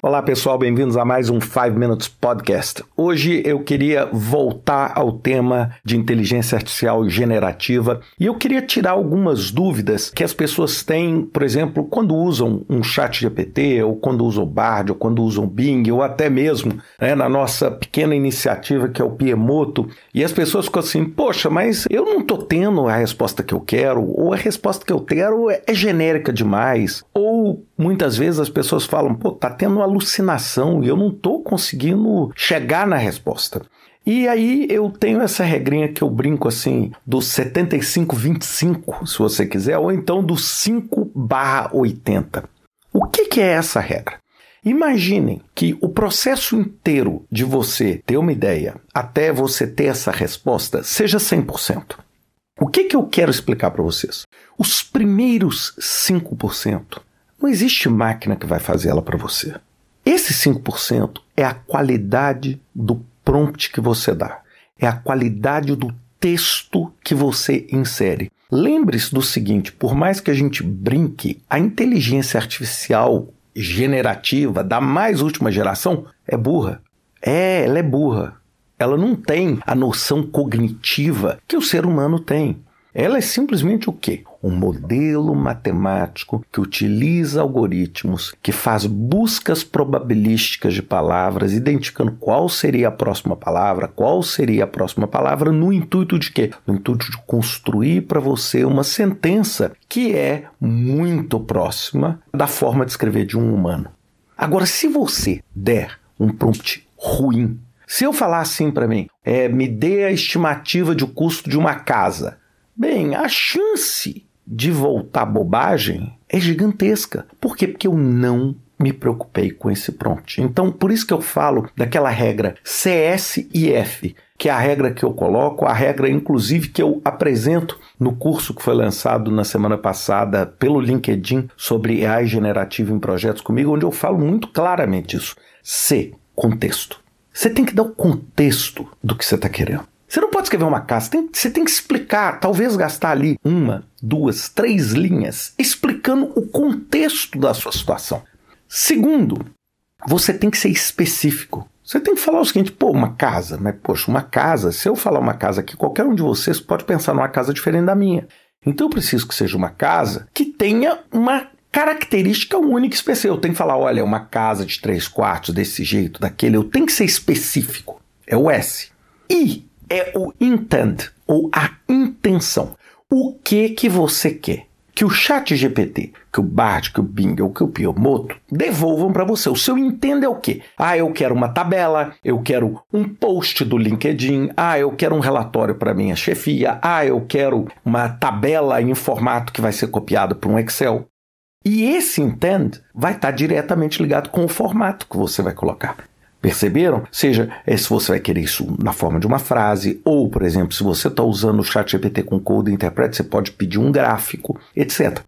Olá pessoal, bem-vindos a mais um 5 Minutes Podcast. Hoje eu queria voltar ao tema de inteligência artificial generativa e eu queria tirar algumas dúvidas que as pessoas têm, por exemplo, quando usam um chat GPT, ou quando usam Bard, ou quando usam Bing, ou até mesmo né, na nossa pequena iniciativa que é o Piemoto, e as pessoas ficam assim, poxa, mas eu não estou tendo a resposta que eu quero, ou a resposta que eu quero é, é genérica demais, ou muitas vezes as pessoas falam, pô, tá tendo alucinação e eu não estou conseguindo chegar na resposta. E aí eu tenho essa regrinha que eu brinco assim, do 75-25, se você quiser, ou então do 5 barra 80. O que, que é essa regra? Imaginem que o processo inteiro de você ter uma ideia até você ter essa resposta seja 100%. O que, que eu quero explicar para vocês? Os primeiros 5%, não existe máquina que vai fazer ela para você. Esse 5% é a qualidade do prompt que você dá, é a qualidade do texto que você insere. Lembre-se do seguinte: por mais que a gente brinque, a inteligência artificial generativa da mais última geração é burra. É, ela é burra. Ela não tem a noção cognitiva que o ser humano tem. Ela é simplesmente o quê? Um modelo matemático que utiliza algoritmos, que faz buscas probabilísticas de palavras, identificando qual seria a próxima palavra, qual seria a próxima palavra, no intuito de quê? No intuito de construir para você uma sentença que é muito próxima da forma de escrever de um humano. Agora, se você der um prompt ruim, se eu falar assim para mim, é, me dê a estimativa de custo de uma casa, Bem, a chance de voltar bobagem é gigantesca. Por quê? Porque eu não me preocupei com esse prompt. Então, por isso que eu falo daquela regra CSIF, que é a regra que eu coloco, a regra inclusive que eu apresento no curso que foi lançado na semana passada pelo LinkedIn sobre AI generativa em projetos comigo, onde eu falo muito claramente isso. C, contexto. Você tem que dar o contexto do que você está querendo. Você não pode escrever uma casa, tem, você tem que explicar, talvez gastar ali uma, duas, três linhas explicando o contexto da sua situação. Segundo, você tem que ser específico. Você tem que falar o seguinte, pô, uma casa, mas poxa, uma casa, se eu falar uma casa aqui, qualquer um de vocês pode pensar numa casa diferente da minha. Então eu preciso que seja uma casa que tenha uma característica única e especial. Eu tenho que falar, olha, é uma casa de três quartos desse jeito, daquele. Eu tenho que ser específico. É o S. E é o intent, ou a intenção. O que que você quer? Que o chat GPT, que o Bard, que o Bing ou que o Piomoto devolvam para você. O seu intent é o quê? Ah, eu quero uma tabela, eu quero um post do LinkedIn, ah, eu quero um relatório para minha chefia, ah, eu quero uma tabela em formato que vai ser copiado para um Excel. E esse intent vai estar tá diretamente ligado com o formato que você vai colocar. Perceberam? Seja é, se você vai querer isso na forma de uma frase, ou, por exemplo, se você está usando o chat GPT com Code Interpret, você pode pedir um gráfico, etc.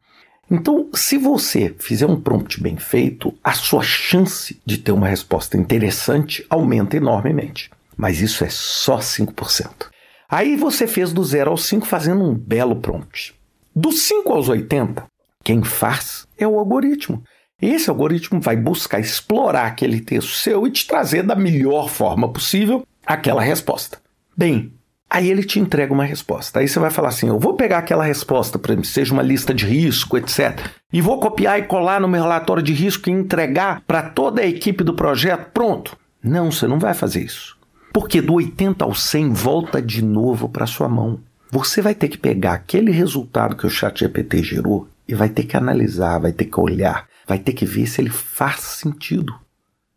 Então, se você fizer um prompt bem feito, a sua chance de ter uma resposta interessante aumenta enormemente. Mas isso é só 5%. Aí você fez do 0 ao 5 fazendo um belo prompt. Do 5 aos 80, quem faz é o algoritmo. Esse algoritmo vai buscar explorar aquele texto seu e te trazer da melhor forma possível aquela resposta. Bem, aí ele te entrega uma resposta. Aí você vai falar assim: eu vou pegar aquela resposta, por exemplo, seja uma lista de risco, etc., e vou copiar e colar no meu relatório de risco e entregar para toda a equipe do projeto. Pronto. Não, você não vai fazer isso. Porque do 80 ao 100 volta de novo para sua mão. Você vai ter que pegar aquele resultado que o ChatGPT gerou e vai ter que analisar, vai ter que olhar, vai ter que ver se ele faz sentido.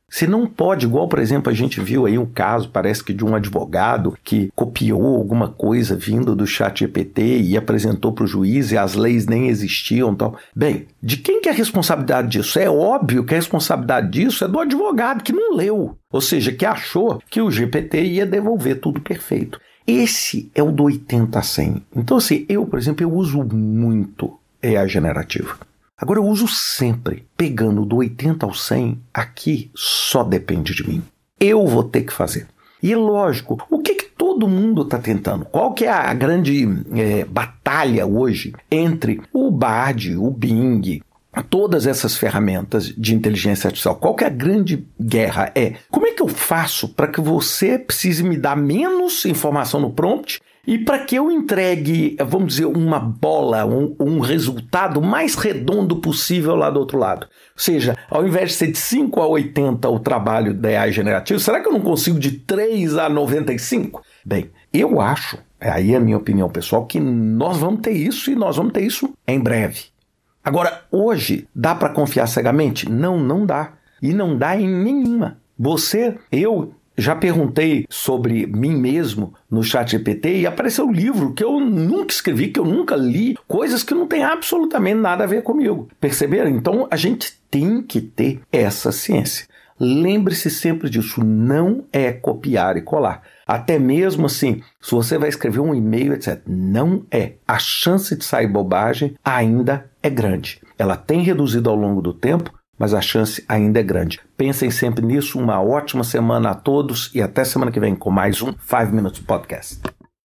Se não pode, igual por exemplo a gente viu aí um caso, parece que de um advogado que copiou alguma coisa vindo do chat GPT e apresentou para o juiz e as leis nem existiam tal. Bem, de quem que é a responsabilidade disso? É óbvio que a responsabilidade disso é do advogado que não leu, ou seja, que achou que o GPT ia devolver tudo perfeito. Esse é o do 80 a 100. Então assim, eu, por exemplo, eu uso muito EA generativa. Agora eu uso sempre, pegando do 80 ao 100, aqui só depende de mim. Eu vou ter que fazer. E lógico, o que, que todo mundo está tentando? Qual que é a grande é, batalha hoje entre o Bard, o Bing, todas essas ferramentas de inteligência artificial. Qual que é a grande guerra? É como é que eu faço para que você precise me dar menos informação no prompt e para que eu entregue, vamos dizer, uma bola, um, um, resultado mais redondo possível lá do outro lado. Ou seja, ao invés de ser de 5 a 80 o trabalho da AI generativo, será que eu não consigo de 3 a 95? Bem, eu acho, aí é a minha opinião pessoal, que nós vamos ter isso e nós vamos ter isso em breve. Agora, hoje, dá para confiar cegamente? Não, não dá. E não dá em nenhuma. Você, eu, já perguntei sobre mim mesmo no chat GPT e apareceu um livro que eu nunca escrevi, que eu nunca li, coisas que não têm absolutamente nada a ver comigo. Perceberam? Então a gente tem que ter essa ciência. Lembre-se sempre disso, não é copiar e colar. Até mesmo assim, se você vai escrever um e-mail, etc., não é. A chance de sair bobagem ainda é grande. Ela tem reduzido ao longo do tempo, mas a chance ainda é grande. Pensem sempre nisso. Uma ótima semana a todos e até semana que vem com mais um 5 Minutes Podcast.